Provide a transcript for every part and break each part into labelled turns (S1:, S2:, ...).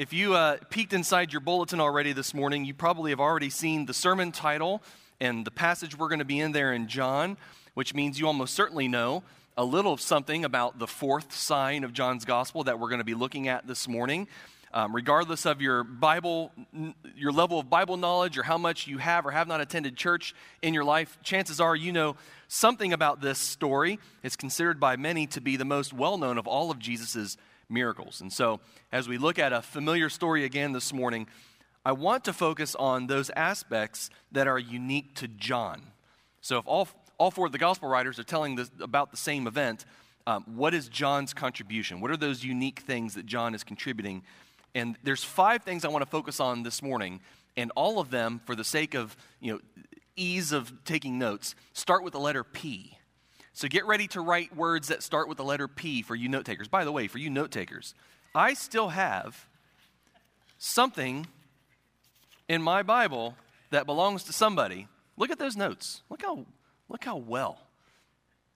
S1: If you uh, peeked inside your bulletin already this morning, you probably have already seen the sermon title and the passage we're going to be in there in John, which means you almost certainly know a little something about the fourth sign of John's gospel that we're going to be looking at this morning. Um, regardless of your Bible, your level of Bible knowledge, or how much you have or have not attended church in your life, chances are you know something about this story. It's considered by many to be the most well known of all of Jesus' miracles. And so, as we look at a familiar story again this morning, I want to focus on those aspects that are unique to John. So, if all, all four of the gospel writers are telling this, about the same event, um, what is John's contribution? What are those unique things that John is contributing and there's five things I want to focus on this morning, and all of them, for the sake of you know ease of taking notes, start with the letter P. So get ready to write words that start with the letter P for you note takers. By the way, for you note takers, I still have something in my Bible that belongs to somebody. Look at those notes. Look how look how well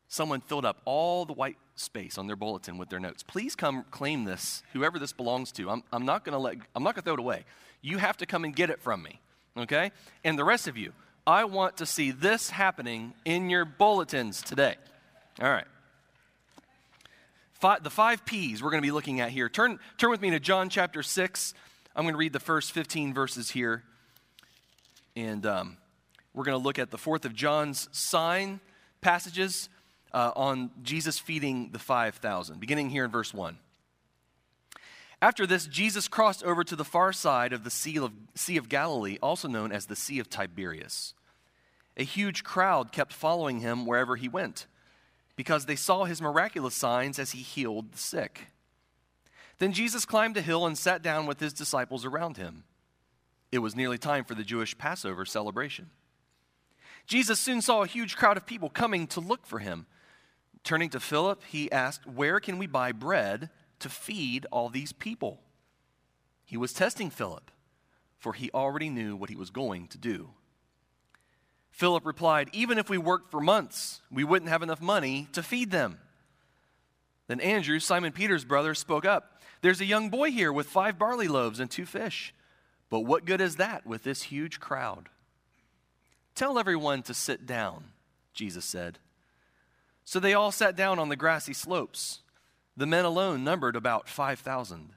S1: someone filled up all the white space on their bulletin with their notes. Please come claim this, whoever this belongs to. I'm, I'm not going to let, I'm not going to throw it away. You have to come and get it from me, okay? And the rest of you, I want to see this happening in your bulletins today. All right. Five, the five P's we're going to be looking at here. Turn, turn with me to John chapter 6. I'm going to read the first 15 verses here. And um, we're going to look at the fourth of John's sign passages uh, on Jesus feeding the 5,000, beginning here in verse 1. After this, Jesus crossed over to the far side of the sea of, sea of Galilee, also known as the Sea of Tiberias. A huge crowd kept following him wherever he went, because they saw his miraculous signs as he healed the sick. Then Jesus climbed a hill and sat down with his disciples around him. It was nearly time for the Jewish Passover celebration. Jesus soon saw a huge crowd of people coming to look for him. Turning to Philip, he asked, Where can we buy bread to feed all these people? He was testing Philip, for he already knew what he was going to do. Philip replied, Even if we worked for months, we wouldn't have enough money to feed them. Then Andrew, Simon Peter's brother, spoke up. There's a young boy here with five barley loaves and two fish. But what good is that with this huge crowd? Tell everyone to sit down, Jesus said. So they all sat down on the grassy slopes. The men alone numbered about 5,000.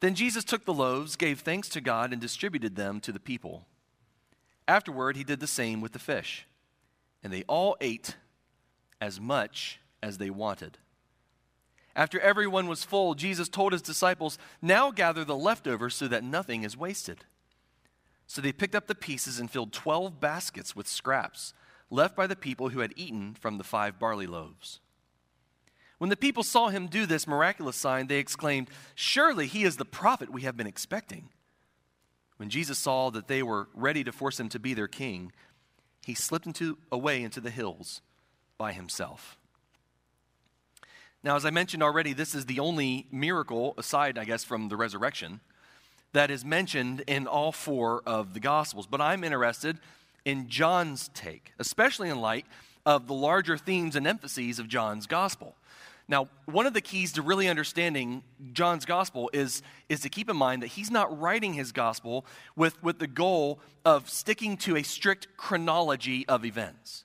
S1: Then Jesus took the loaves, gave thanks to God, and distributed them to the people. Afterward, he did the same with the fish. And they all ate as much as they wanted. After everyone was full, Jesus told his disciples, Now gather the leftovers so that nothing is wasted. So they picked up the pieces and filled 12 baskets with scraps left by the people who had eaten from the five barley loaves. When the people saw him do this miraculous sign, they exclaimed, Surely he is the prophet we have been expecting. When Jesus saw that they were ready to force him to be their king, he slipped into, away into the hills by himself. Now, as I mentioned already, this is the only miracle, aside, I guess, from the resurrection, that is mentioned in all four of the Gospels. But I'm interested in John's take, especially in light of the larger themes and emphases of John's gospel. Now, one of the keys to really understanding John's gospel is, is to keep in mind that he's not writing his gospel with, with the goal of sticking to a strict chronology of events.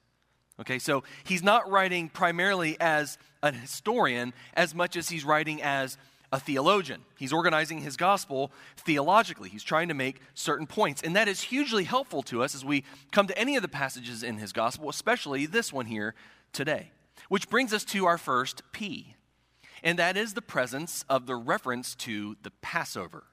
S1: Okay, so he's not writing primarily as an historian as much as he's writing as a theologian. He's organizing his gospel theologically. He's trying to make certain points. And that is hugely helpful to us as we come to any of the passages in his gospel, especially this one here today. Which brings us to our first P, and that is the presence of the reference to the Passover.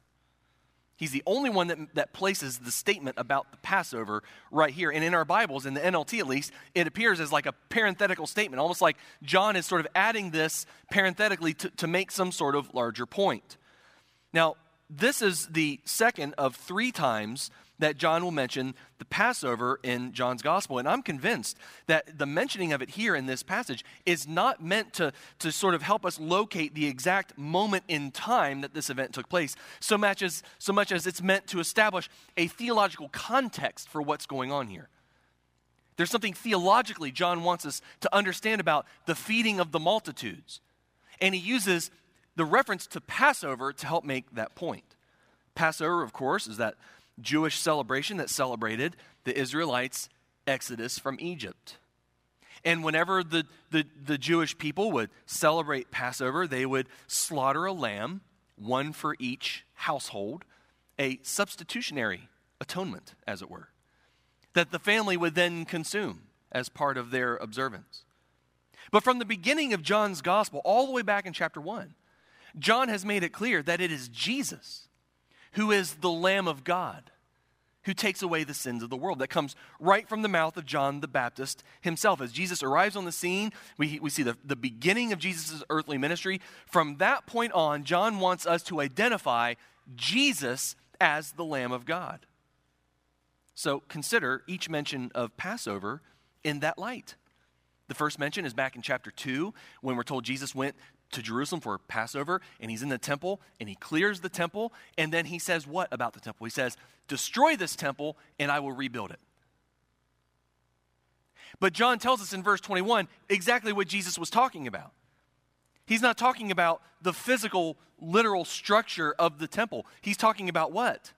S1: He's the only one that, that places the statement about the Passover right here. And in our Bibles, in the NLT at least, it appears as like a parenthetical statement, almost like John is sort of adding this parenthetically to, to make some sort of larger point. Now, this is the second of three times that John will mention the Passover in John's gospel. And I'm convinced that the mentioning of it here in this passage is not meant to, to sort of help us locate the exact moment in time that this event took place, so much as, so much as it's meant to establish a theological context for what's going on here. There's something theologically John wants us to understand about the feeding of the multitudes. And he uses the reference to Passover to help make that point. Passover, of course, is that Jewish celebration that celebrated the Israelites' exodus from Egypt. And whenever the, the, the, Jewish people would celebrate Passover, they would slaughter a lamb, one for each household, a substitutionary atonement, as it were, that the family would then consume as part of their observance. But from the beginning of John's gospel, all the way back in chapter 1, John has made it clear that it is Jesus who is the Lamb of God who takes away the sins of the world. That comes right from the mouth of John the Baptist himself. As Jesus arrives on the scene, we, we see the, the beginning of Jesus' earthly ministry. From that point on, John wants us to identify Jesus as the Lamb of God. So consider each mention of Passover in that light. The first mention is back in chapter 2 when we're told Jesus went to Jerusalem for Passover and he's in the temple and he clears the temple and then he says what about the temple? He says, "Destroy this temple and I will rebuild it." But John tells us in verse 21 exactly what Jesus was talking about. He's not talking about the physical, literal structure of the temple. He's talking about what?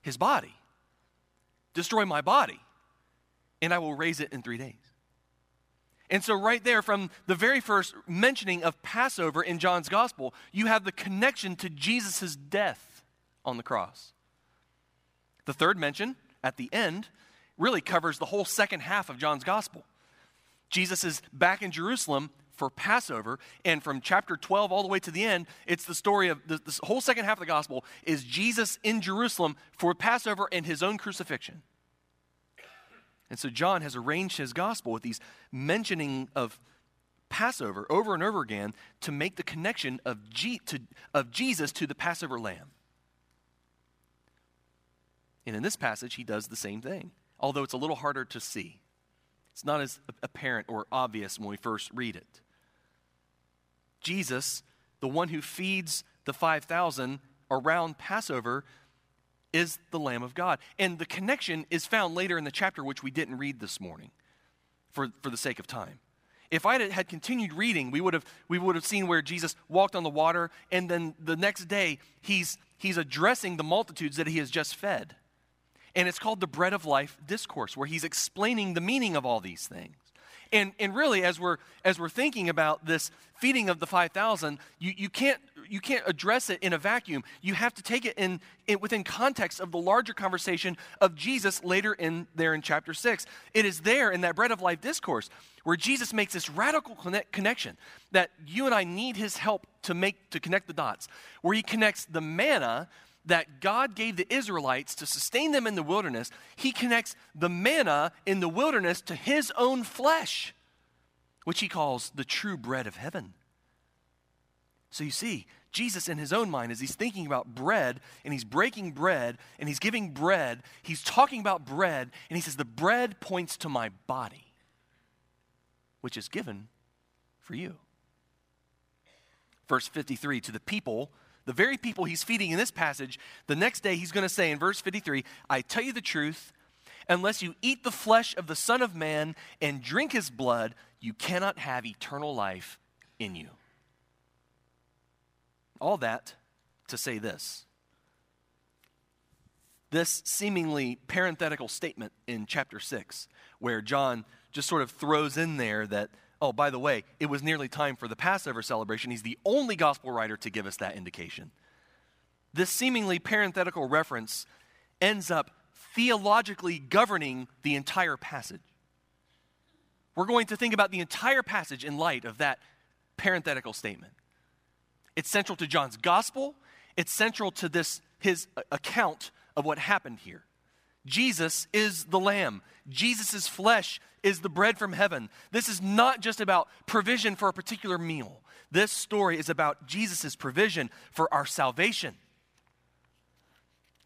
S1: His body. Destroy my body, and I will raise it in three days. And so, right there, from the very first mentioning of Passover in John's gospel, you have the connection to Jesus' death on the cross. The third mention at the end really covers the whole second half of John's gospel. Jesus is back in Jerusalem for Passover, and from chapter 12 all the way to the end, it's the story of the, whole second half of the gospel is Jesus in Jerusalem for Passover and his own crucifixion. And so John has arranged his gospel with these mentioning of Passover over and over again to make the connection of, G, to, of Jesus to the Passover lamb. And in this passage, he does the same thing, although it's a little harder to see. It's not as apparent or obvious when we first read it. Jesus, the one who feeds the 5,000 around Passover, is the Lamb of God. And the connection is found later in the chapter, which we didn't read this morning for, for the sake of time. If I had continued reading, we would, have, we would have seen where Jesus walked on the water, and then the next day, he's, he's addressing the multitudes that he has just fed. And it's called the Bread of Life Discourse, where he's explaining the meaning of all these things. And, and really, as we're, as we're thinking about this feeding of the 5,000, you, you, can't, you can't address it in a vacuum. You have to take it in, in, within context of the larger conversation of Jesus later in there in chapter 6. It is there in that bread of life discourse where Jesus makes this radical connect, connection that you and I need his help to make to connect the dots, where he connects the manna that God gave the Israelites to sustain them in the wilderness, he connects the manna in the wilderness to his own flesh, which he calls the true bread of heaven. So you see, Jesus, in his own mind, as he's thinking about bread and he's breaking bread and he's giving bread, he's talking about bread and he says, The bread points to my body, which is given for you. Verse 53 to the people the very people he's feeding in this passage, the next day he's going to say in verse 53 I tell you the truth, unless you eat the flesh of the Son of Man and drink his blood, you cannot have eternal life in you. All that to say this. This seemingly parenthetical statement in chapter 6, where John just sort of throws in there that Oh, by the way, it was nearly time for the Passover celebration. He's the only gospel writer to give us that indication. This seemingly parenthetical reference ends up theologically governing the entire passage. We're going to think about the entire passage in light of that parenthetical statement. It's central to John's gospel, it's central to this his account of what happened here. Jesus is the lamb. Jesus' flesh is the bread from heaven. This is not just about provision for a particular meal. This story is about Jesus' provision for our salvation.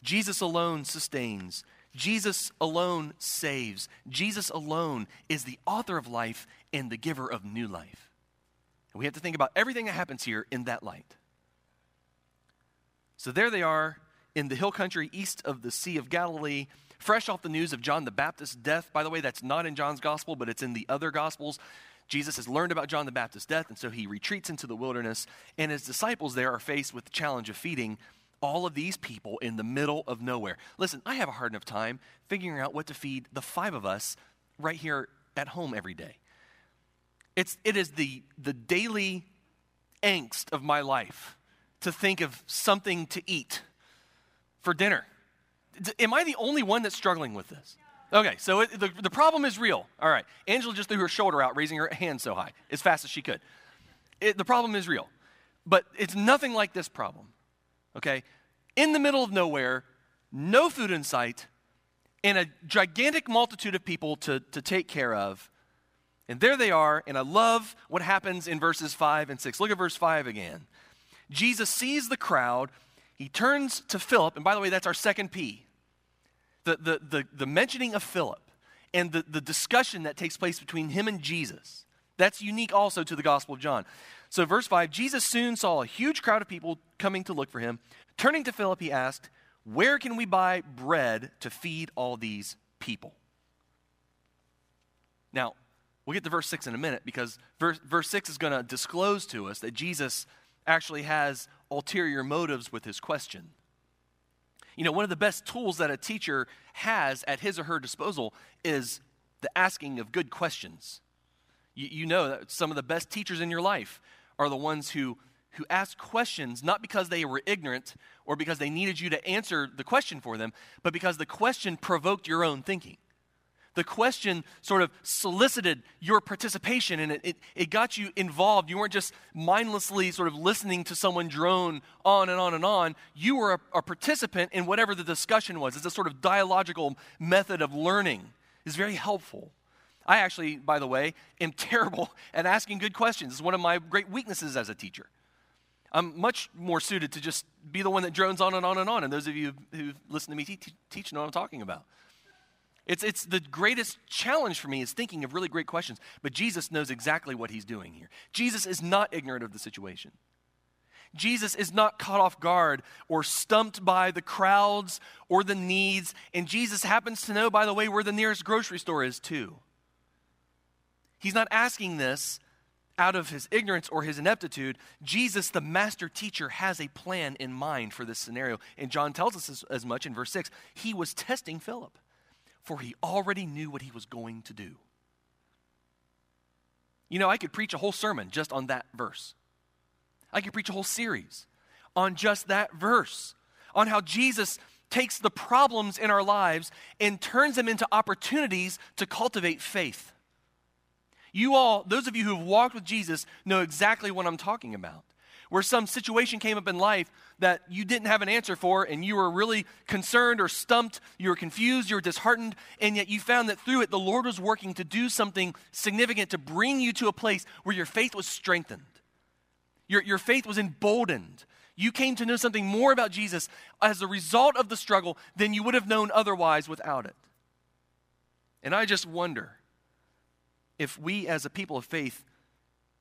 S1: Jesus alone sustains. Jesus alone saves. Jesus alone is the author of life and the giver of new life. And we have to think about everything that happens here in that light. So there they are in the hill country east of the Sea of Galilee fresh off the news of John the Baptist's death. By the way, that's not in John's gospel, but it's in the other gospels. Jesus has learned about John the Baptist's death, and so he retreats into the wilderness, and his disciples there are faced with the challenge of feeding all of these people in the middle of nowhere. Listen, I have a hard enough time figuring out what to feed the five of us right here at home every day. It's, it is the, the daily angst of my life to think of something to eat for dinner. Am I the only one that's struggling with this? Okay, so it, the, the problem is real. All right, Angela just threw her shoulder out, raising her hand so high, as fast as she could. It, the problem is real, but it's nothing like this problem. Okay, in the middle of nowhere, no food in sight, and a gigantic multitude of people to, to take care of. And there they are, and I love what happens in verses 5 and 6. Look at verse 5 again. Jesus sees the crowd, he turns to Philip, and by the way, that's our second P the, the, the, the mentioning of Philip and the, the discussion that takes place between him and Jesus. That's unique also to the Gospel of John. So, verse 5 Jesus soon saw a huge crowd of people coming to look for him. Turning to Philip, he asked, Where can we buy bread to feed all these people? Now, we'll get to verse 6 in a minute because verse, verse 6 is going to disclose to us that Jesus actually has ulterior motives with his question. You know, one of the best tools that a teacher has at his or her disposal is the asking of good questions. You, you know that some of the best teachers in your life are the ones who, who ask questions not because they were ignorant or because they needed you to answer the question for them, but because the question provoked your own thinking the question sort of solicited your participation and it, it, it, got you involved. You weren't just mindlessly sort of listening to someone drone on and on and on. You were a, a participant in whatever the discussion was. It's a sort of dialogical method of learning. It's very helpful. I actually, by the way, am terrible at asking good questions. It's one of my great weaknesses as a teacher. I'm much more suited to just be the one that drones on and on and on. And those of you who listen to me te- teach know what I'm talking about. It's, it's the greatest challenge for me is thinking of really great questions. But Jesus knows exactly what he's doing here. Jesus is not ignorant of the situation. Jesus is not caught off guard or stumped by the crowds or the needs. And Jesus happens to know, by the way, where the nearest grocery store is, too. He's not asking this out of his ignorance or his ineptitude. Jesus, the master teacher, has a plan in mind for this scenario. And John tells us as, as much in verse 6. He was testing Philip for he already knew what he was going to do. You know, I could preach a whole sermon just on that verse. I could preach a whole series on just that verse, on how Jesus takes the problems in our lives and turns them into opportunities to cultivate faith. You all, those of you who have walked with Jesus, know exactly what I'm talking about where some situation came up in life that you didn't have an answer for and you were really concerned or stumped, you were confused, you were disheartened, and yet you found that through it the Lord was working to do something significant to bring you to a place where your faith was strengthened. Your, your faith was emboldened. You came to know something more about Jesus as a result of the struggle than you would have known otherwise without it. And I just wonder if we as a people of faith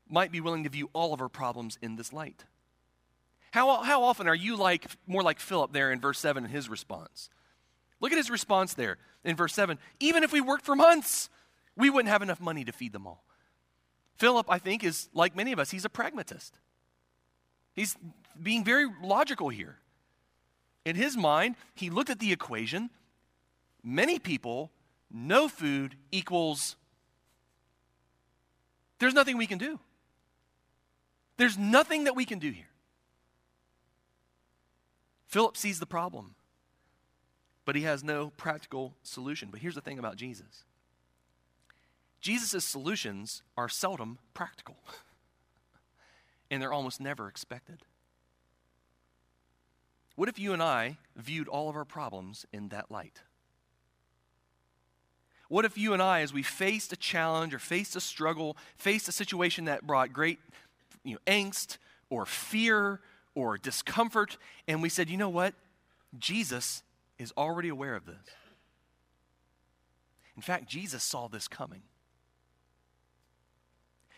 S1: might be willing to view all of our problems in this light. How, how often are you like more like Philip there in verse 7 in his response? Look at his response there in verse 7. Even if we worked for months, we wouldn't have enough money to feed them all. Philip, I think, is like many of us, he's a pragmatist. He's being very logical here. In his mind, he looked at the equation many people, no food equals there's nothing we can do. There's nothing that we can do here. Philip sees the problem, but he has no practical solution. But here's the thing about Jesus Jesus' solutions are seldom practical, and they're almost never expected. What if you and I viewed all of our problems in that light? What if you and I, as we faced a challenge or faced a struggle, faced a situation that brought great you know, angst or fear or discomfort, and we said, you know what? Jesus is already aware of this. In fact, Jesus saw this coming.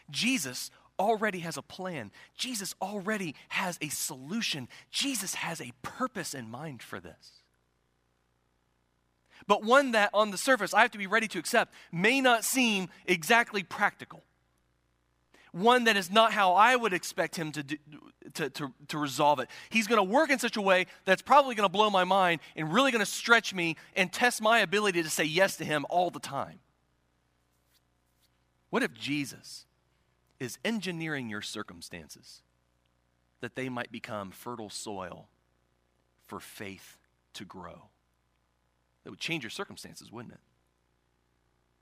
S1: Jesus already has a plan. Jesus already has a solution. Jesus has a purpose in mind for this. But one that, on the surface, I have to be ready to accept may not seem exactly practical one that is not how I would expect him to, do, to, to, to resolve it. He's going to work in such a way that's probably going to blow my mind and really going to stretch me and test my ability to say yes to him all the time. What if Jesus is engineering your circumstances that they might become fertile soil for faith to grow? That would change your circumstances, wouldn't it?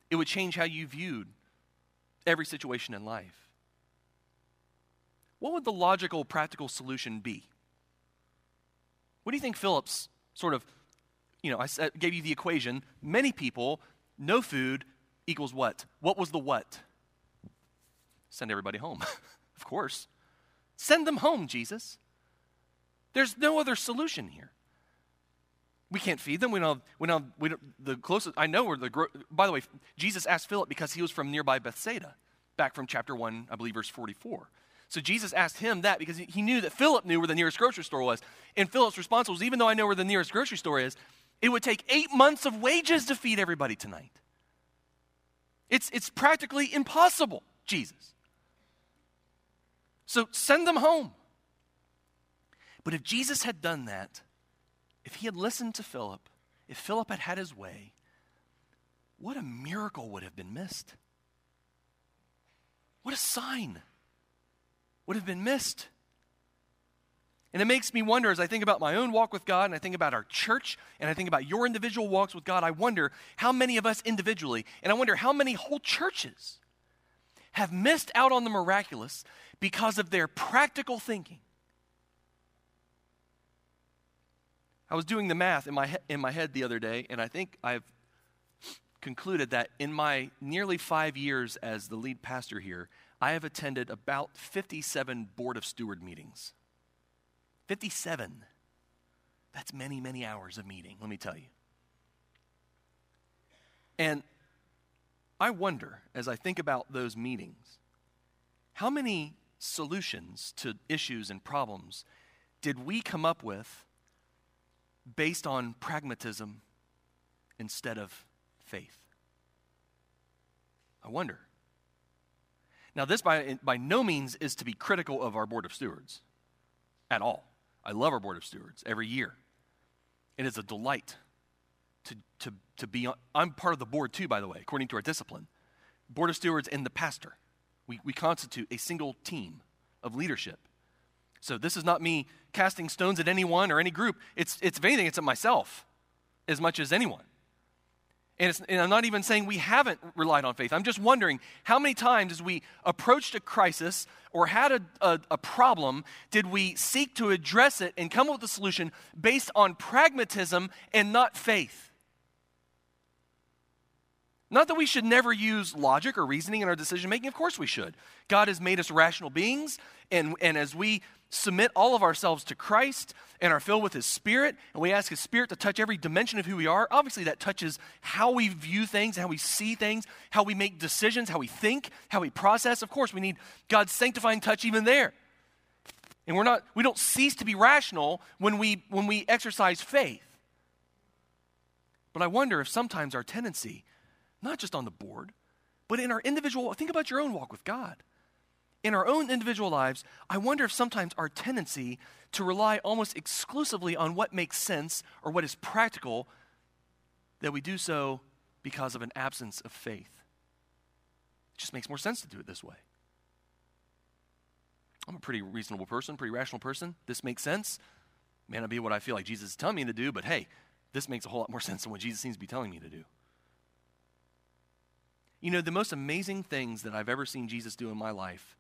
S1: It would change how you viewed every situation in life. What would the logical, practical solution be? What do you think Philip's sort of, you know, I gave you the equation. Many people, no food equals what? What was the what? Send everybody home. of course. Send them home, Jesus. There's no other solution here. We can't feed them. We don't. We don't. We don't the closest I know where the. By the way, Jesus asked Philip because he was from nearby Bethsaida, back from chapter one, I believe, verse forty-four. So Jesus asked him that because he knew that Philip knew where the nearest grocery store was. And Philip's response was, even though I know where the nearest grocery store is, it would take eight months of wages to feed everybody tonight. It's, it's practically impossible, Jesus. So send them home. But if Jesus had done that, if he had listened to Philip, if Philip had had his way, what a miracle would have been missed. What a sign would have been missed. And it makes me wonder as I think about my own walk with God and I think about our church and I think about your individual walks with God, I wonder how many of us individually, and I wonder how many whole churches have missed out on the miraculous because of their practical thinking. I was doing the math in my, he- in my head the other day, and I think I've concluded that in my nearly five years as the lead pastor here, I have attended about 57 Board of Steward meetings. 57. That's many, many hours of meeting, let me tell you. And I wonder, as I think about those meetings, how many solutions to issues and problems did we come up with based on pragmatism instead of faith? I wonder. Now, this by, by no means is to be critical of our Board of Stewards at all. I love our Board of Stewards every year. It is a delight to, to, to be on. I'm part of the board too, by the way, according to our discipline. Board of Stewards and the pastor. We, we constitute a single team of leadership. So this is not me casting stones at anyone or any group. It's, it's if anything, it's at myself as much as anyone. And, and, I'm not even saying we haven't relied on faith. I'm just wondering how many times, as we approached a crisis or had a, a, a, problem, did we seek to address it and come up with a solution based on pragmatism and not faith? Not that we should never use logic or reasoning in our decision making. Of course we should. God has made us rational beings, and, and as we submit all of ourselves to Christ and are filled with His Spirit, and we ask His Spirit to touch every dimension of who we are, obviously that touches how we view things, how we see things, how we make decisions, how we think, how we process. Of course, we need God's sanctifying touch even there. And we're not, we don't cease to be rational when we, when we exercise faith. But I wonder if sometimes our tendency, not just on the board, but in our individual, think about your own walk with God in our own individual lives, I wonder if sometimes our tendency to rely almost exclusively on what makes sense or what is practical, that we do so because of an absence of faith. It just makes more sense to do it this way. I'm a pretty reasonable person, pretty rational person. This makes sense. May not be what I feel like Jesus is telling me to do, but hey, this makes a whole lot more sense than what Jesus seems to be telling me to do. You know, the most amazing things that I've ever seen Jesus do in my life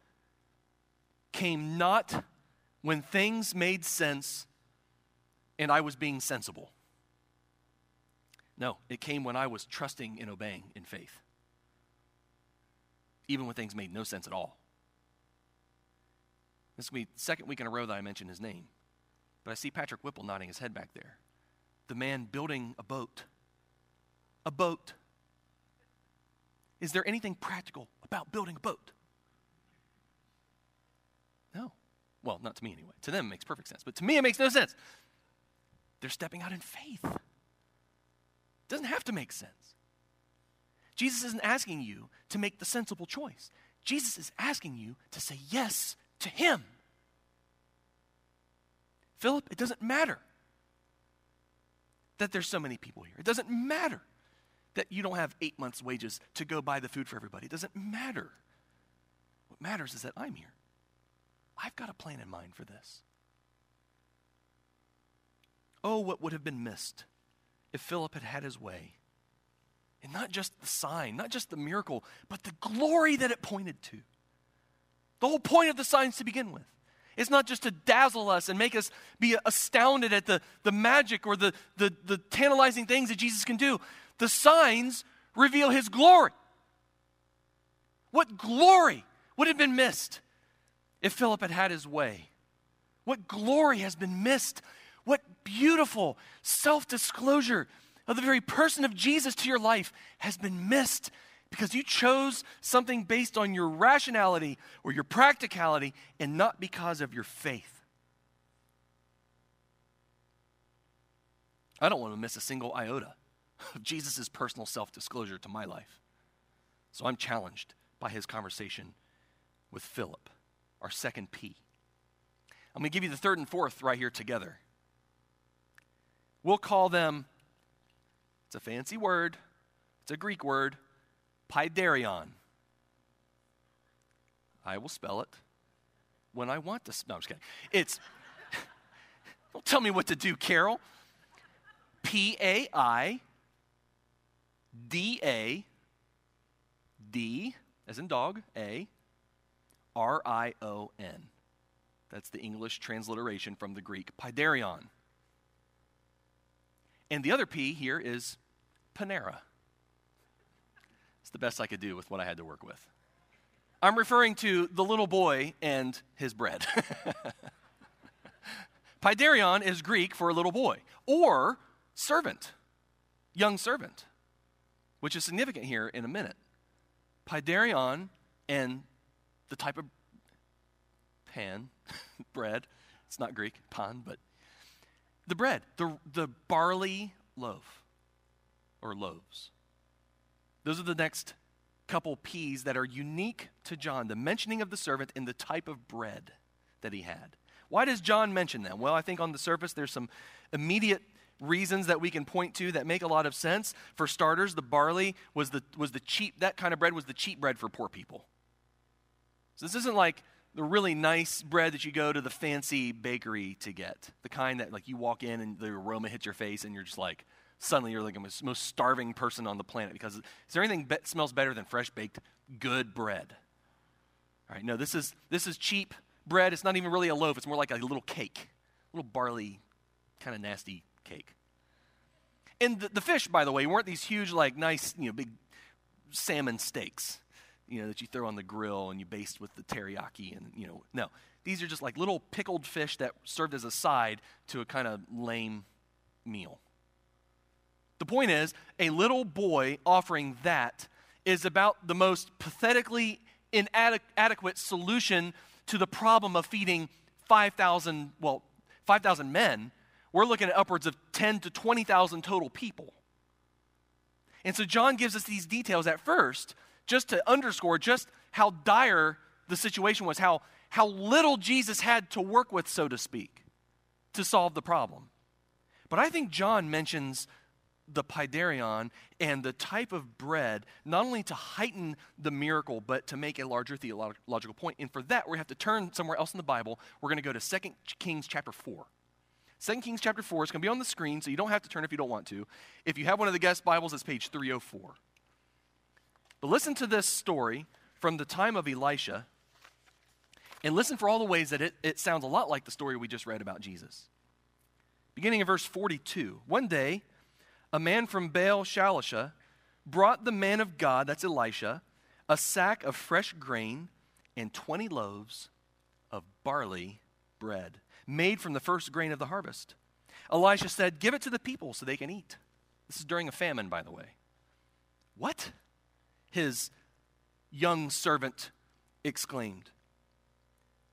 S1: came not when things made sense and I was being sensible. No, it came when I was trusting and obeying in faith, even when things made no sense at all. This will be the second week in a row that I mention his name. But I see Patrick Whipple nodding his head back there. The man building a boat. A boat. Is there anything practical about building a boat? No. Well, not to me anyway. To them, it makes perfect sense. But to me, it makes no sense. They're stepping out in faith. It doesn't have to make sense. Jesus isn't asking you to make the sensible choice. Jesus is asking you to say yes to him. Philip, it doesn't matter that there's so many people here. It doesn't matter that you don't have eight months' wages to go buy the food for everybody. It doesn't matter. What matters is that I'm here. I've got a plan in mind for this. Oh, what would have been missed if Philip had had his way. And not just the sign, not just the miracle, but the glory that it pointed to. The whole point of the signs to begin with. It's not just to dazzle us and make us be astounded at the, the magic or the, the, the tantalizing things that Jesus can do. The signs reveal his glory. What glory would have been missed if Philip had had his way? What glory has been missed? What beautiful self disclosure of the very person of Jesus to your life has been missed because you chose something based on your rationality or your practicality and not because of your faith. I don't want to miss a single iota of Jesus' personal self disclosure to my life. So I'm challenged by his conversation with Philip, our second P. I'm going to give you the third and fourth right here together. We'll call them, it's a fancy word, it's a Greek word, Paidarion. I will spell it when I want to. No, I'm just kidding. It's, don't tell me what to do, Carol. P A I D A D, as in dog, A, R I O N. That's the English transliteration from the Greek, Paidarion. And the other P here is Panera. It's the best I could do with what I had to work with. I'm referring to the little boy and his bread. Paidarion is Greek for a little boy or servant, young servant, which is significant here in a minute. Paidarion and the type of pan, bread, it's not Greek, pan, but the bread, the, the barley loaf or loaves. Those are the next couple P's that are unique to John the mentioning of the servant and the type of bread that he had. Why does John mention them? Well, I think on the surface there's some immediate reasons that we can point to that make a lot of sense. For starters, the barley was the, was the cheap, that kind of bread was the cheap bread for poor people. So this isn't like the really nice bread that you go to the fancy bakery to get. The kind that like you walk in and the aroma hits your face and you're just like, suddenly you're like the most, starving person on the planet because is there anything that smells better than fresh baked good bread? All right, no, this is this is cheap bread. It's not even really a loaf. It's more like a little cake, a little barley, kind of nasty cake. And the, the fish, by the way, weren't these huge, like nice, you know, big salmon steaks you know, that you throw on the grill and you baste with the teriyaki and, you know, no. These are just like little pickled fish that served as a side to a kind of lame meal. The point is, a little boy offering that is about the most pathetically inadequate solution to the problem of feeding 5,000, well, 5,000 men. We're looking at upwards of 10 to 20,000 total people. And so John gives us these details at first just to underscore just how dire the situation was, how, how little Jesus had to work with, so to speak, to solve the problem. But I think John mentions the paidarion and the type of bread, not only to heighten the miracle, but to make a larger theological point. And for that, we have to turn somewhere else in the Bible. We're going to go to 2 Kings chapter 4. 2 Kings chapter 4 is going to be on the screen, so you don't have to turn if you don't want to. If you have one of the guest Bibles, it's page 304. But listen to this story from the time of Elisha, and listen for all the ways that it, it sounds a lot like the story we just read about Jesus. Beginning in verse 42 One day, a man from Baal Shalisha brought the man of God, that's Elisha, a sack of fresh grain and 20 loaves of barley bread, made from the first grain of the harvest. Elisha said, Give it to the people so they can eat. This is during a famine, by the way. What? His young servant exclaimed.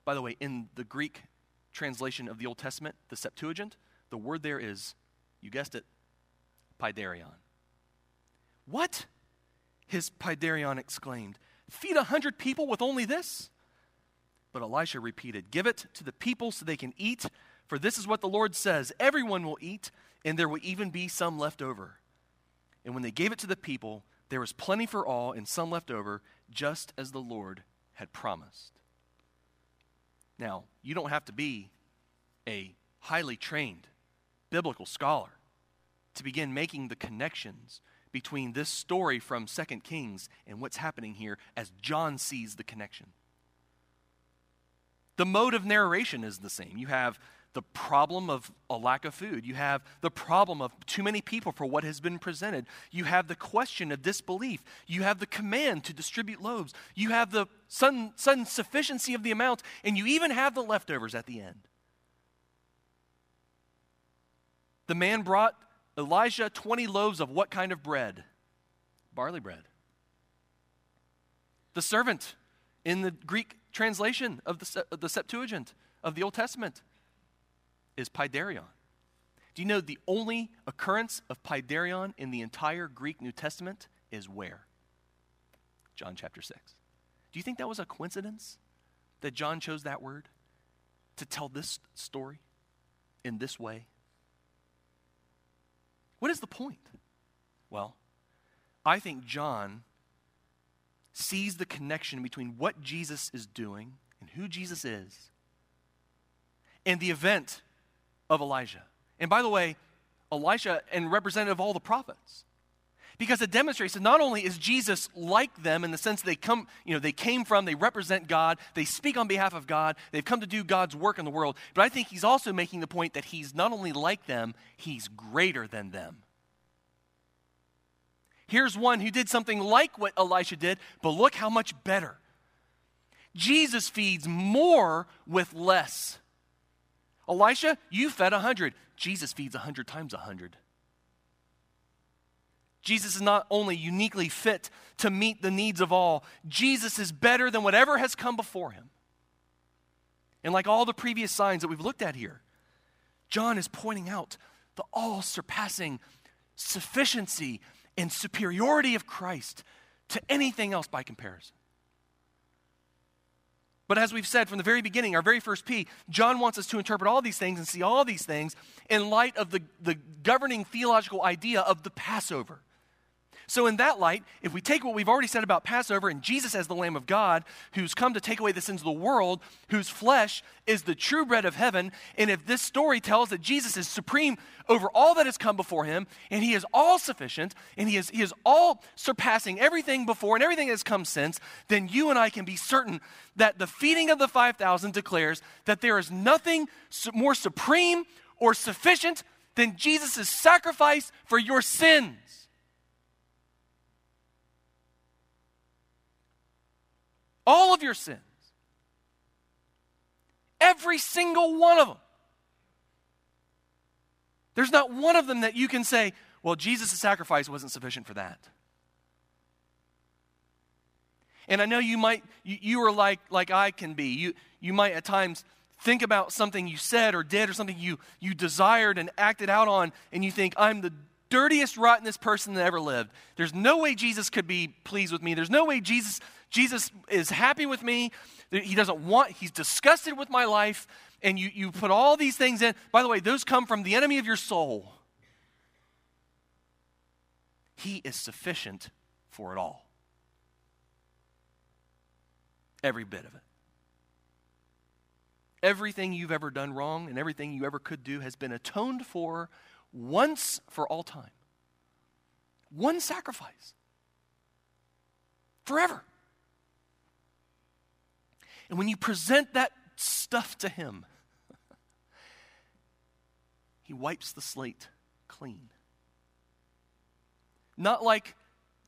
S1: By the way, in the Greek translation of the Old Testament, the Septuagint, the word there is, you guessed it, paidarion. What? His paidarion exclaimed. Feed a hundred people with only this? But Elisha repeated, Give it to the people so they can eat, for this is what the Lord says Everyone will eat, and there will even be some left over. And when they gave it to the people, there was plenty for all and some left over, just as the Lord had promised. Now, you don't have to be a highly trained biblical scholar to begin making the connections between this story from 2 Kings and what's happening here as John sees the connection. The mode of narration is the same. You have the problem of a lack of food. You have the problem of too many people for what has been presented. You have the question of disbelief. You have the command to distribute loaves. You have the sudden, sudden sufficiency of the amount. And you even have the leftovers at the end. The man brought Elijah 20 loaves of what kind of bread? Barley bread. The servant in the Greek translation of the, the Septuagint of the Old Testament is Paidarion. Do you know the only occurrence of Paidarion in the entire Greek New Testament is where? John chapter 6. Do you think that was a coincidence that John chose that word to tell this story in this way? What is the point? Well, I think John sees the connection between what Jesus is doing and who Jesus is and the event of Elijah. And by the way, Elisha and representative of all the prophets. Because it demonstrates that not only is Jesus like them in the sense they come, you know, they came from, they represent God, they speak on behalf of God, they've come to do God's work in the world, but I think he's also making the point that he's not only like them, he's greater than them. Here's one who did something like what Elisha did, but look how much better. Jesus feeds more with less. Elisha, you fed a hundred. Jesus feeds a hundred times a hundred. Jesus is not only uniquely fit to meet the needs of all, Jesus is better than whatever has come before him. And like all the previous signs that we've looked at here, John is pointing out the all surpassing sufficiency and superiority of Christ to anything else by comparison. But as we've said from the very beginning, our very first P, John wants us to interpret all these things and see all these things in light of the, the governing theological idea of the Passover. So, in that light, if we take what we've already said about Passover and Jesus as the Lamb of God, who's come to take away the sins of the world, whose flesh is the true bread of heaven, and if this story tells that Jesus is supreme over all that has come before him, and he is all sufficient, and he is, he is all surpassing everything before and everything that has come since, then you and I can be certain that the feeding of the 5,000 declares that there is nothing more supreme or sufficient than Jesus' sacrifice for your sins. All of your sins. Every single one of them. There's not one of them that you can say, well, Jesus' sacrifice wasn't sufficient for that. And I know you might, you, you are like, like I can be. You, you might at times think about something you said or did or something you, you desired and acted out on, and you think, I'm the dirtiest, rottenest person that ever lived. There's no way Jesus could be pleased with me. There's no way Jesus Jesus is happy with me. He doesn't want, he's disgusted with my life. And you, you put all these things in. By the way, those come from the enemy of your soul. He is sufficient for it all. Every bit of it. Everything you've ever done wrong and everything you ever could do has been atoned for once for all time. One sacrifice. Forever. And when you present that stuff to Him, He wipes the slate clean. Not like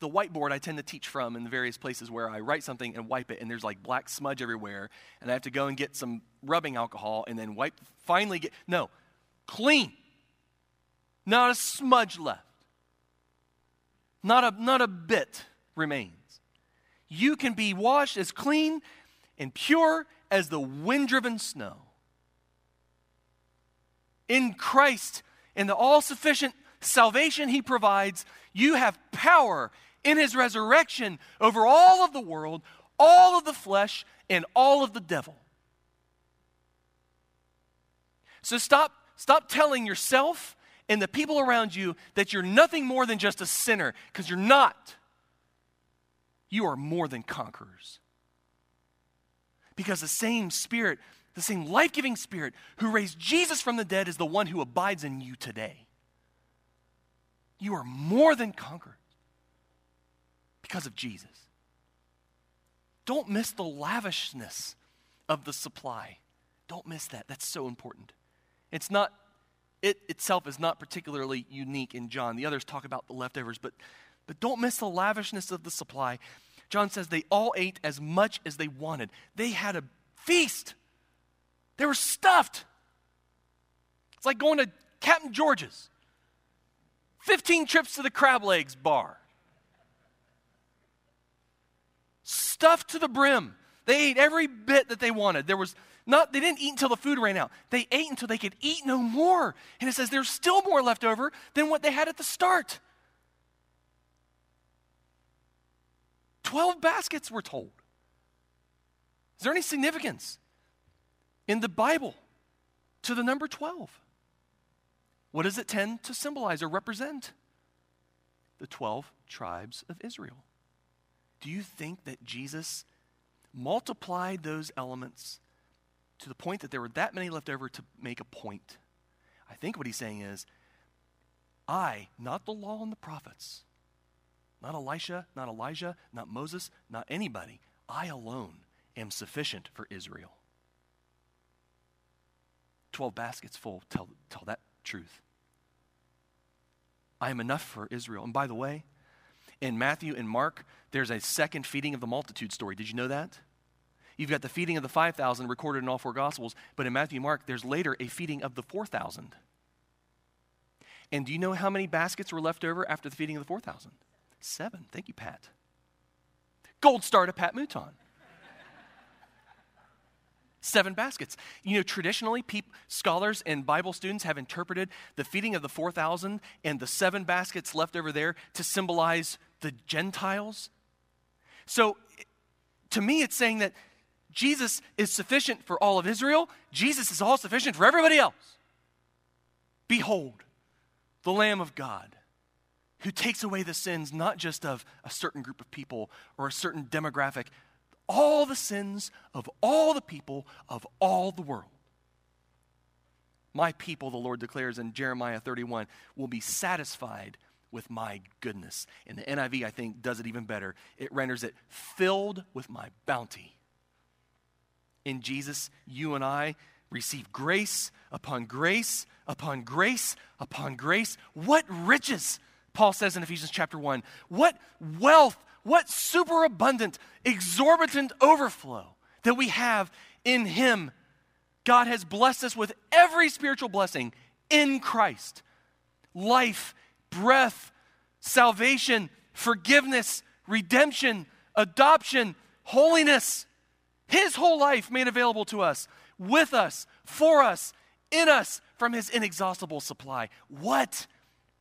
S1: the whiteboard I tend to teach from in the various places where I write something and wipe it, and there's like black smudge everywhere, and I have to go and get some rubbing alcohol and then wipe, finally get. No, clean. Not a smudge left. Not a, not a bit remains. You can be washed as clean and pure as the wind driven snow. In Christ, in the all sufficient salvation He provides, you have power in his resurrection over all of the world, all of the flesh, and all of the devil. So stop, stop telling yourself and the people around you that you're nothing more than just a sinner, because you're not. You are more than conquerors. Because the same Spirit, the same life giving Spirit who raised Jesus from the dead is the one who abides in you today. You are more than conquerors because of Jesus. Don't miss the lavishness of the supply. Don't miss that. That's so important. It's not, it itself is not particularly unique in John. The others talk about the leftovers, but, but don't miss the lavishness of the supply. John says they all ate as much as they wanted. They had a feast. They were stuffed. It's like going to Captain George's. 15 trips to the crab legs bar. Stuffed to the brim. They ate every bit that they wanted. There was not, they didn't eat until the food ran out. They ate until they could eat no more. And it says there's still more left over than what they had at the start. 12 baskets, we're told. Is there any significance in the Bible to the number 12? What does it tend to symbolize or represent? The 12 tribes of Israel. Do you think that Jesus multiplied those elements to the point that there were that many left over to make a point. I think what he's saying is, I, not the law and the prophets, not Elisha, not Elijah, not Moses, not anybody, I alone am sufficient for Israel. Twelve baskets full tell, tell that truth. I am enough for Israel. And by the way, in Matthew and Mark, there's a second feeding of the multitude story. Did you know that? You've got the feeding of the 5,000 recorded in all four Gospels, but in Matthew and Mark, there's later a feeding of the 4,000. And do you know how many baskets were left over after the feeding of the 4,000? Seven. Thank you, Pat. Gold star to Pat Mouton. Seven baskets. You know, traditionally, scholars and Bible students have interpreted the feeding of the 4,000 and the seven baskets left over there to symbolize the Gentiles. So, to me, it's saying that Jesus is sufficient for all of Israel, Jesus is all sufficient for everybody else. Behold, the Lamb of God who takes away the sins not just of a certain group of people or a certain demographic, all the sins of all the people of all the world. My people, the Lord declares in Jeremiah 31, will be satisfied with my goodness. And the NIV, I think, does it even better. It renders it filled with my bounty in Jesus, you and I receive grace upon grace upon grace upon grace. What riches, Paul says in Ephesians chapter 1. What wealth, what superabundant, exorbitant overflow that we have in Him. God has blessed us with every spiritual blessing in Christ life, breath, salvation, forgiveness, redemption, adoption, holiness. His whole life made available to us, with us, for us, in us, from His inexhaustible supply. What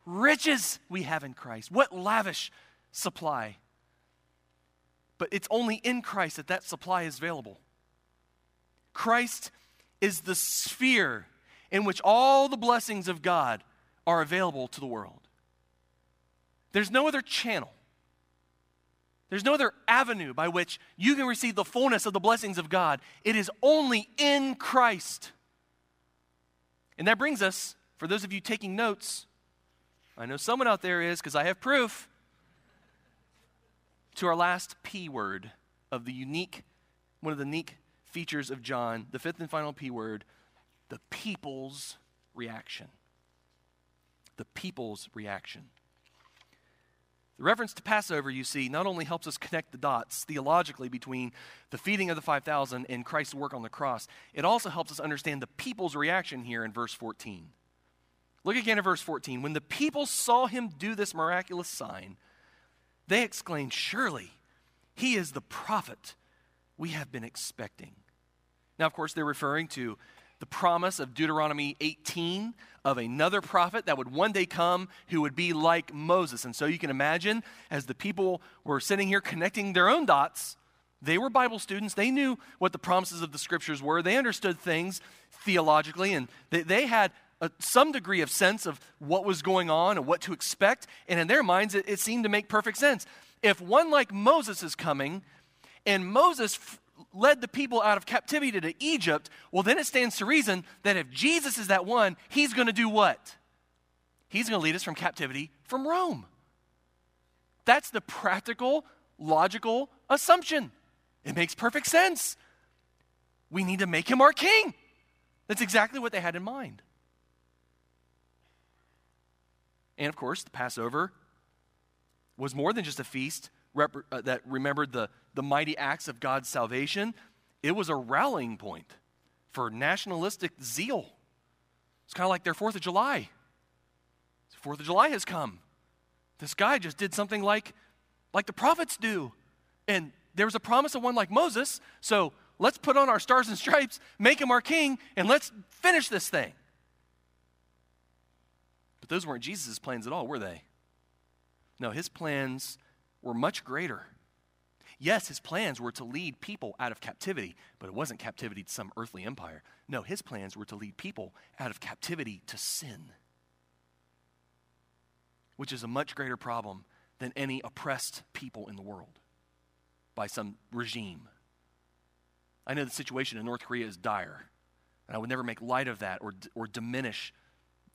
S1: riches we have in Christ. What lavish supply. But it's only in Christ that that supply is available. Christ is the sphere in which all the blessings of God are available to the world. There's no other channel. There's no other avenue by which you can receive the fullness of the blessings of God. It is only in Christ. And that brings us, for those of you taking notes, I know someone out there is because I have proof, to our last P word of the unique, one of the unique features of John, the fifth and final P word, the people's reaction. The people's reaction. The reference to Passover, you see, not only helps us connect the dots theologically between the feeding of the 5,000 and Christ's work on the cross, it also helps us understand the people's reaction here in verse 14. Look again at verse 14. When the people saw him do this miraculous sign, they exclaimed, Surely he is the prophet we have been expecting. Now, of course, they're referring to the promise of Deuteronomy 18 of another prophet that would one day come who would be like Moses. And so you can imagine as the people were sitting here connecting their own dots, they were Bible students. They knew what the promises of the scriptures were. They understood things theologically, and they, they had a, some degree of sense of what was going on and what to expect. And in their minds, it, it seemed to make perfect sense. If one like Moses is coming, and Moses f- led the people out of captivity to Egypt, well, then it stands to reason that if Jesus is that one, he's going to do what? He's going to lead us from captivity from Rome. That's the practical, logical assumption. It makes perfect sense. We need to make him our king. That's exactly what they had in mind. And of course, the Passover was more than just a feast uh, that remembered the, the mighty acts of God's salvation, it was a rallying point for nationalistic zeal. It's kind of like their Fourth of July. Fourth of July has come. This guy just did something like, like the prophets do. And there was a promise of one like Moses, so let's put on our stars and stripes, make him our king, and let's finish this thing. But those weren't Jesus' plans at all, were they? No, his plans were much greater. Yes, his plans were to lead people out of captivity, but it wasn't captivity to some earthly empire. No, his plans were to lead people out of captivity to sin, which is a much greater problem than any oppressed people in the world by some regime. I know the situation in North Korea is dire, and I would never make light of that or, or diminish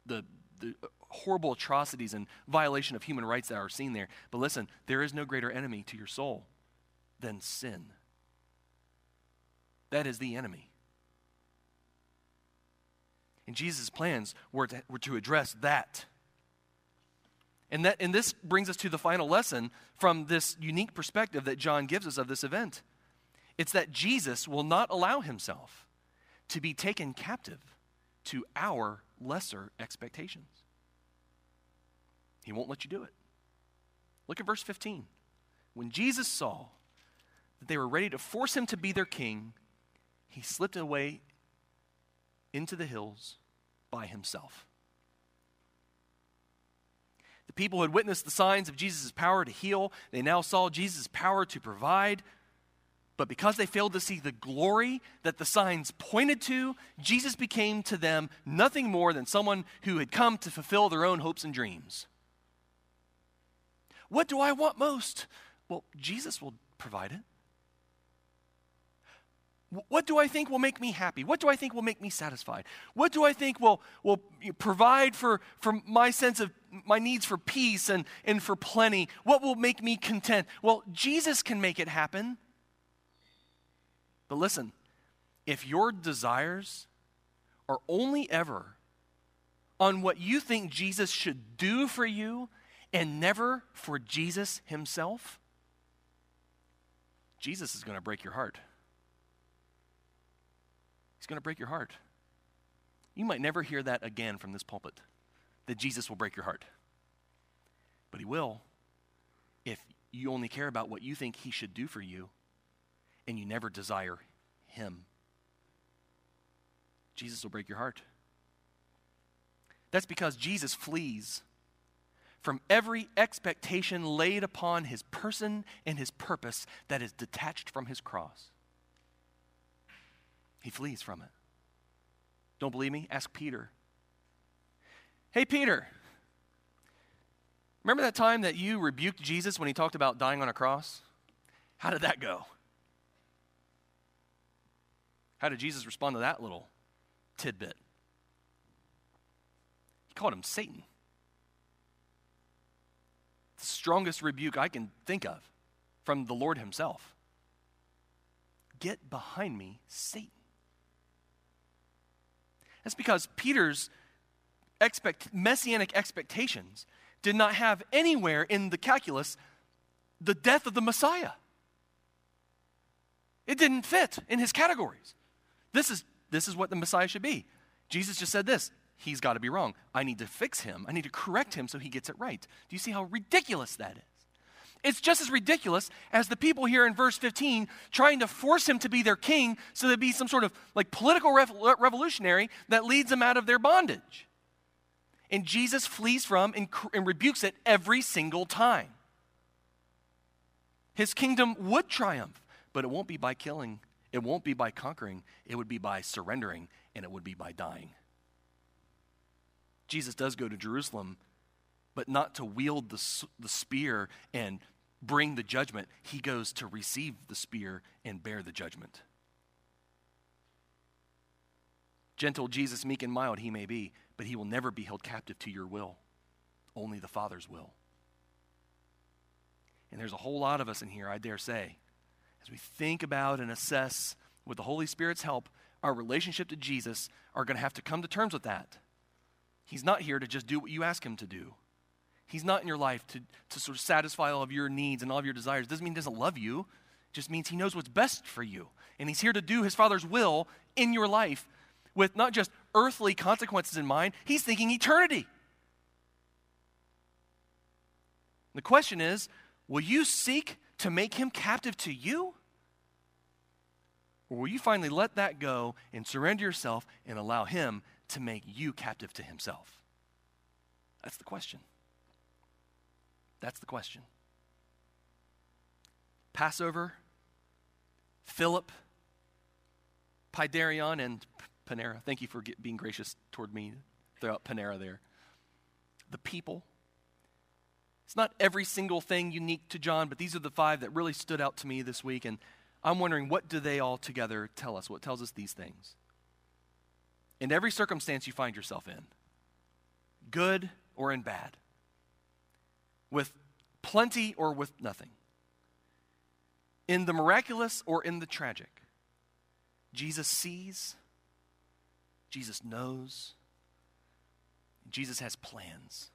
S1: the, the horrible atrocities and violation of human rights that are seen there. But listen, there is no greater enemy to your soul than sin. That is the enemy. And Jesus' plans were to, were to address that. And, that, and this brings us to the final lesson from this unique perspective that John gives us of this event. It's that Jesus will not allow himself to be taken captive to our lesser expectations. He won't let you do it. Look at verse 15. When Jesus saw that they were ready to force him to be their king, he slipped away into the hills by himself. The people had witnessed the signs of Jesus' power to heal. They now saw Jesus' power to provide. But because they failed to see the glory that the signs pointed to, Jesus became to them nothing more than someone who had come to fulfill their own hopes and dreams. What do I want most? Well, Jesus will provide it. What do I think will make me happy? What do I think will make me satisfied? What do I think will, will provide for, for my sense of my needs for peace and, and for plenty? What will make me content? Well, Jesus can make it happen. But listen, if your desires are only ever on what you think Jesus should do for you and never for Jesus himself, Jesus is going to break your heart. He's going to break your heart. You might never hear that again from this pulpit that Jesus will break your heart. But he will if you only care about what you think he should do for you and you never desire him. Jesus will break your heart. That's because Jesus flees from every expectation laid upon his person and his purpose that is detached from his cross. He flees from it. Don't believe me? Ask Peter. Hey, Peter, remember that time that you rebuked Jesus when he talked about dying on a cross? How did that go? How did Jesus respond to that little tidbit? He called him Satan the strongest rebuke I can think of from the Lord Himself. Get behind me, Satan. That's because Peter's expect, messianic expectations did not have anywhere in the calculus the death of the Messiah. It didn't fit in his categories. This is, this is what the Messiah should be. Jesus just said this he's got to be wrong. I need to fix him. I need to correct him so he gets it right. Do you see how ridiculous that is? It's just as ridiculous as the people here in verse 15 trying to force him to be their king so there'd be some sort of like political revolutionary that leads them out of their bondage. And Jesus flees from and, and rebukes it every single time. His kingdom would triumph, but it won't be by killing, it won't be by conquering, it would be by surrendering, and it would be by dying. Jesus does go to Jerusalem, but not to wield the, the spear and bring the judgment. He goes to receive the spear and bear the judgment. Gentle Jesus, meek and mild he may be, but he will never be held captive to your will, only the Father's will. And there's a whole lot of us in here, I dare say, as we think about and assess with the Holy Spirit's help our relationship to Jesus, are going to have to come to terms with that. He's not here to just do what you ask him to do. He's not in your life to, to sort of satisfy all of your needs and all of your desires. Doesn't mean he doesn't love you. Just means he knows what's best for you. And he's here to do his Father's will in your life with not just earthly consequences in mind, he's thinking eternity. The question is will you seek to make him captive to you? Or will you finally let that go and surrender yourself and allow him to make you captive to himself? That's the question. That's the question. Passover, Philip, Paidarion, and Panera. Thank you for get, being gracious toward me throughout Panera there. The people. It's not every single thing unique to John, but these are the five that really stood out to me this week. And I'm wondering, what do they all together tell us? What tells us these things? In every circumstance you find yourself in, good or in bad, with plenty or with nothing, in the miraculous or in the tragic, Jesus sees Jesus knows. Jesus has plans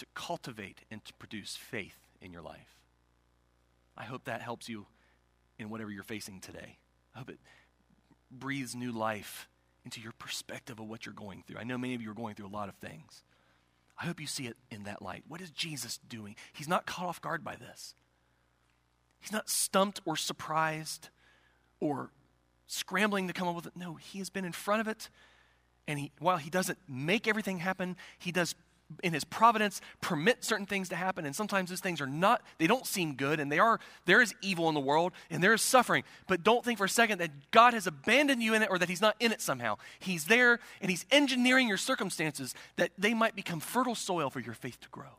S1: to cultivate and to produce faith in your life. I hope that helps you in whatever you're facing today. I hope it breathes new life into your perspective of what you're going through. I know many of you are going through a lot of things. I hope you see it in that light. What is Jesus doing? He's not caught off guard by this. He's not stumped or surprised or scrambling to come up with it. No, he has been in front of it. And he, while he doesn't make everything happen, he does, in his providence, permit certain things to happen. And sometimes those things are not, they don't seem good. And they are, there is evil in the world and there is suffering. But don't think for a second that God has abandoned you in it or that he's not in it somehow. He's there and he's engineering your circumstances that they might become fertile soil for your faith to grow.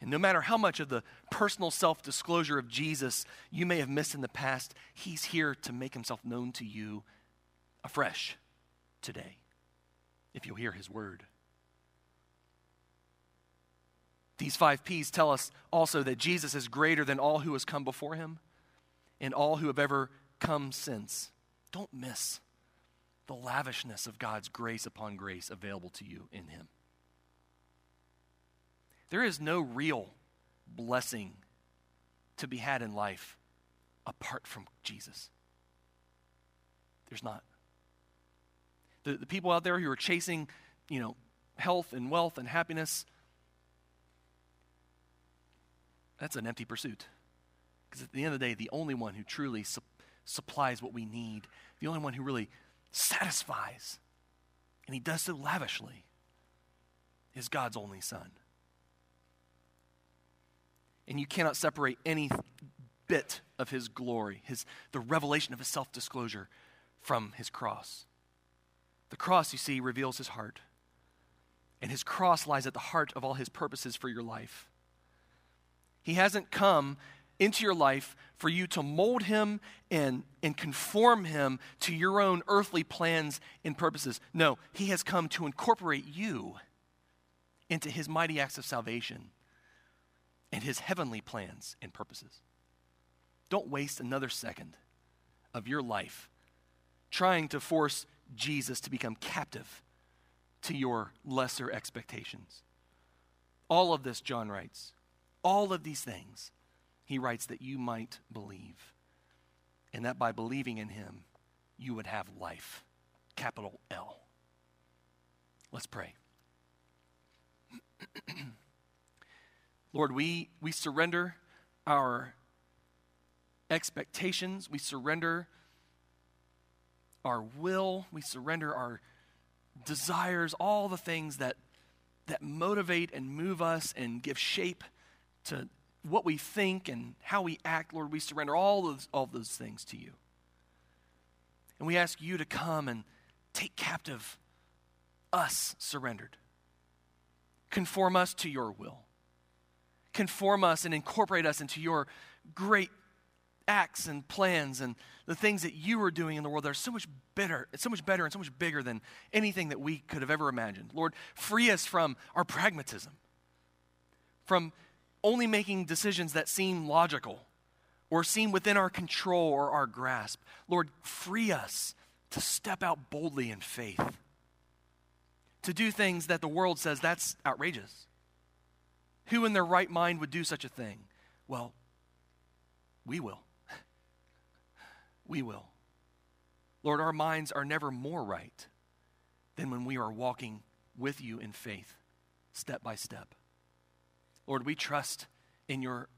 S1: And no matter how much of the personal self disclosure of Jesus you may have missed in the past, he's here to make himself known to you afresh today, if you'll hear his word. These five P's tell us also that Jesus is greater than all who has come before him and all who have ever come since. Don't miss the lavishness of God's grace upon grace available to you in him. There is no real blessing to be had in life apart from Jesus. There's not. The, the people out there who are chasing, you know, health and wealth and happiness, that's an empty pursuit. Because at the end of the day, the only one who truly su- supplies what we need, the only one who really satisfies, and he does so lavishly, is God's only Son and you cannot separate any bit of his glory, his, the revelation of his self disclosure from his cross. The cross, you see, reveals his heart. And his cross lies at the heart of all his purposes for your life. He hasn't come into your life for you to mold him and, and conform him to your own earthly plans and purposes. No, he has come to incorporate you into his mighty acts of salvation and his heavenly plans and purposes. Don't waste another second of your life trying to force Jesus to become captive to your lesser expectations. All of this, John writes, all of these things, he writes that you might believe, and that by believing in him, you would have life. Capital L. Let's pray. Lord, we, we surrender our expectations, we surrender our will, we surrender our desires, all the things that, that motivate and move us and give shape to what we think and how we act, Lord, we surrender all those, all those things to you. And we ask you to come and take captive us surrendered. Conform us to your will. Conform us and incorporate us into your great acts and plans and the things that you are doing in the world that are so much better, so much better and so much bigger than anything that we could have ever imagined. Lord, free us from our pragmatism, from only making decisions that seem logical or seem within our control or our grasp. Lord, free us to step out boldly in faith, to do things that the world says that's outrageous. Who in their right mind would do such a thing? Well, we will we will. Lord, our minds are never more right than when we are walking with you in faith, step by step. Lord, we trust in your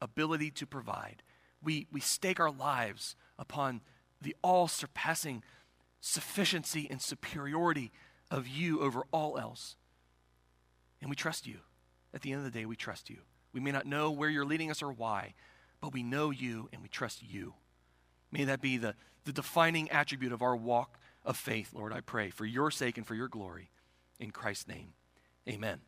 S1: ability to provide. We, we stake our lives upon the all surpassing sufficiency and superiority of you over all else. And we trust you. At the end of the day, we trust you. We may not know where you're leading us or why, but we know you and we trust you. May that be the, the defining attribute of our walk of faith, Lord, I pray, for your sake and for your glory. In Christ's name, amen.